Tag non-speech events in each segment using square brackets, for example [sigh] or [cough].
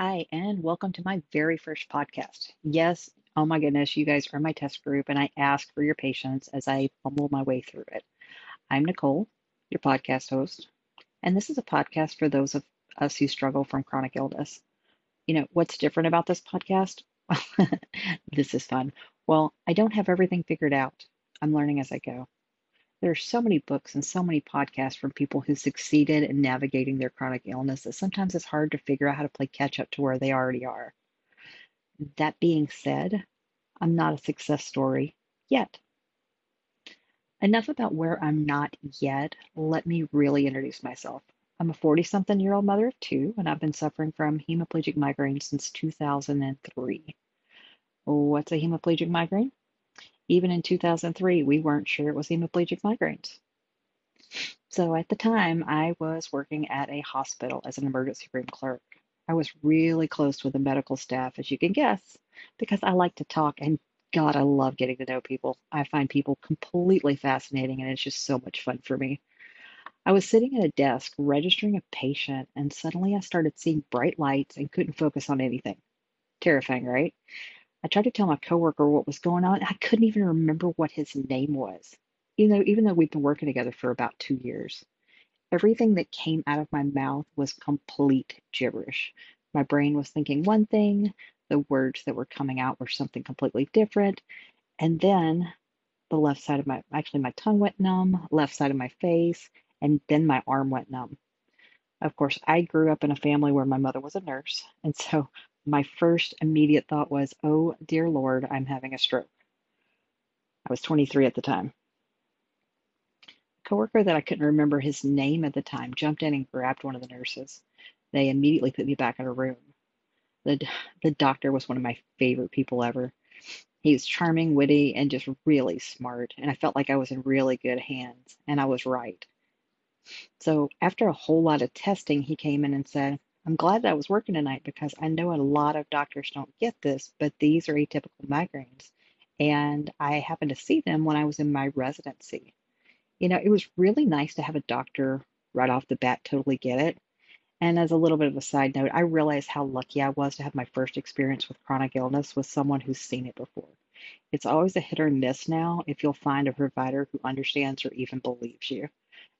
Hi, and welcome to my very first podcast. Yes, oh my goodness, you guys are my test group, and I ask for your patience as I fumble my way through it. I'm Nicole, your podcast host, and this is a podcast for those of us who struggle from chronic illness. You know, what's different about this podcast? [laughs] this is fun. Well, I don't have everything figured out. I'm learning as I go. There are so many books and so many podcasts from people who succeeded in navigating their chronic illness that sometimes it's hard to figure out how to play catch up to where they already are. That being said, I'm not a success story yet. Enough about where I'm not yet. Let me really introduce myself. I'm a 40 something year old mother of two, and I've been suffering from hemiplegic migraine since 2003. What's a hemiplegic migraine? Even in 2003, we weren't sure it was hemiplegic migraines. So at the time, I was working at a hospital as an emergency room clerk. I was really close with the medical staff, as you can guess, because I like to talk and God, I love getting to know people. I find people completely fascinating and it's just so much fun for me. I was sitting at a desk registering a patient, and suddenly I started seeing bright lights and couldn't focus on anything. Terrifying, right? I tried to tell my coworker what was going on. I couldn't even remember what his name was. You know, even though we've been working together for about two years. Everything that came out of my mouth was complete gibberish. My brain was thinking one thing, the words that were coming out were something completely different. And then the left side of my, actually, my tongue went numb, left side of my face, and then my arm went numb. Of course, I grew up in a family where my mother was a nurse. And so my first immediate thought was, oh, dear Lord, I'm having a stroke. I was 23 at the time. A coworker that I couldn't remember his name at the time jumped in and grabbed one of the nurses. They immediately put me back in a room. The, the doctor was one of my favorite people ever. He was charming, witty, and just really smart. And I felt like I was in really good hands, and I was right. So, after a whole lot of testing, he came in and said, I'm glad that I was working tonight because I know a lot of doctors don't get this, but these are atypical migraines. And I happened to see them when I was in my residency. You know, it was really nice to have a doctor right off the bat totally get it. And as a little bit of a side note, I realized how lucky I was to have my first experience with chronic illness with someone who's seen it before. It's always a hit or miss now if you'll find a provider who understands or even believes you.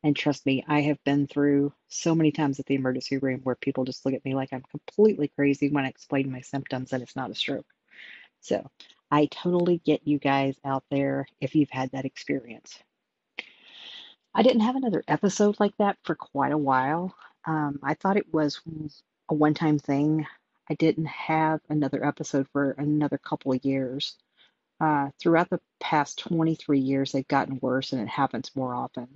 And trust me, I have been through so many times at the emergency room where people just look at me like I'm completely crazy when I explain my symptoms and it's not a stroke. So I totally get you guys out there if you've had that experience. I didn't have another episode like that for quite a while. Um, I thought it was a one time thing. I didn't have another episode for another couple of years. Uh, throughout the past 23 years, they've gotten worse and it happens more often.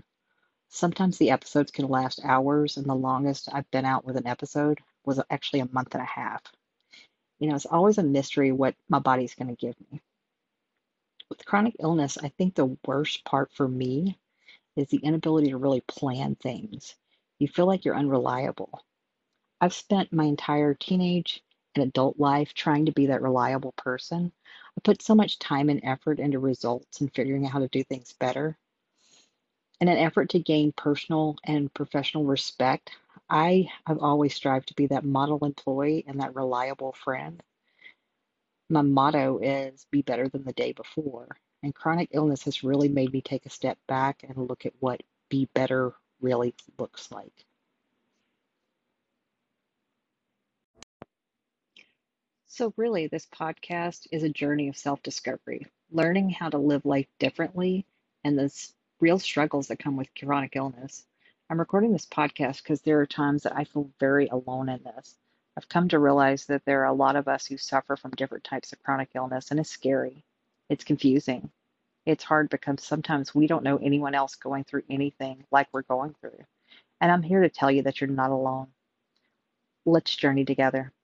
Sometimes the episodes can last hours, and the longest I've been out with an episode was actually a month and a half. You know, it's always a mystery what my body's going to give me. With chronic illness, I think the worst part for me is the inability to really plan things. You feel like you're unreliable. I've spent my entire teenage and adult life trying to be that reliable person. I put so much time and effort into results and figuring out how to do things better. In an effort to gain personal and professional respect, I have always strived to be that model employee and that reliable friend. My motto is be better than the day before. And chronic illness has really made me take a step back and look at what be better really looks like. So, really, this podcast is a journey of self discovery, learning how to live life differently and the real struggles that come with chronic illness. I'm recording this podcast because there are times that I feel very alone in this. I've come to realize that there are a lot of us who suffer from different types of chronic illness, and it's scary. It's confusing. It's hard because sometimes we don't know anyone else going through anything like we're going through. And I'm here to tell you that you're not alone. Let's journey together.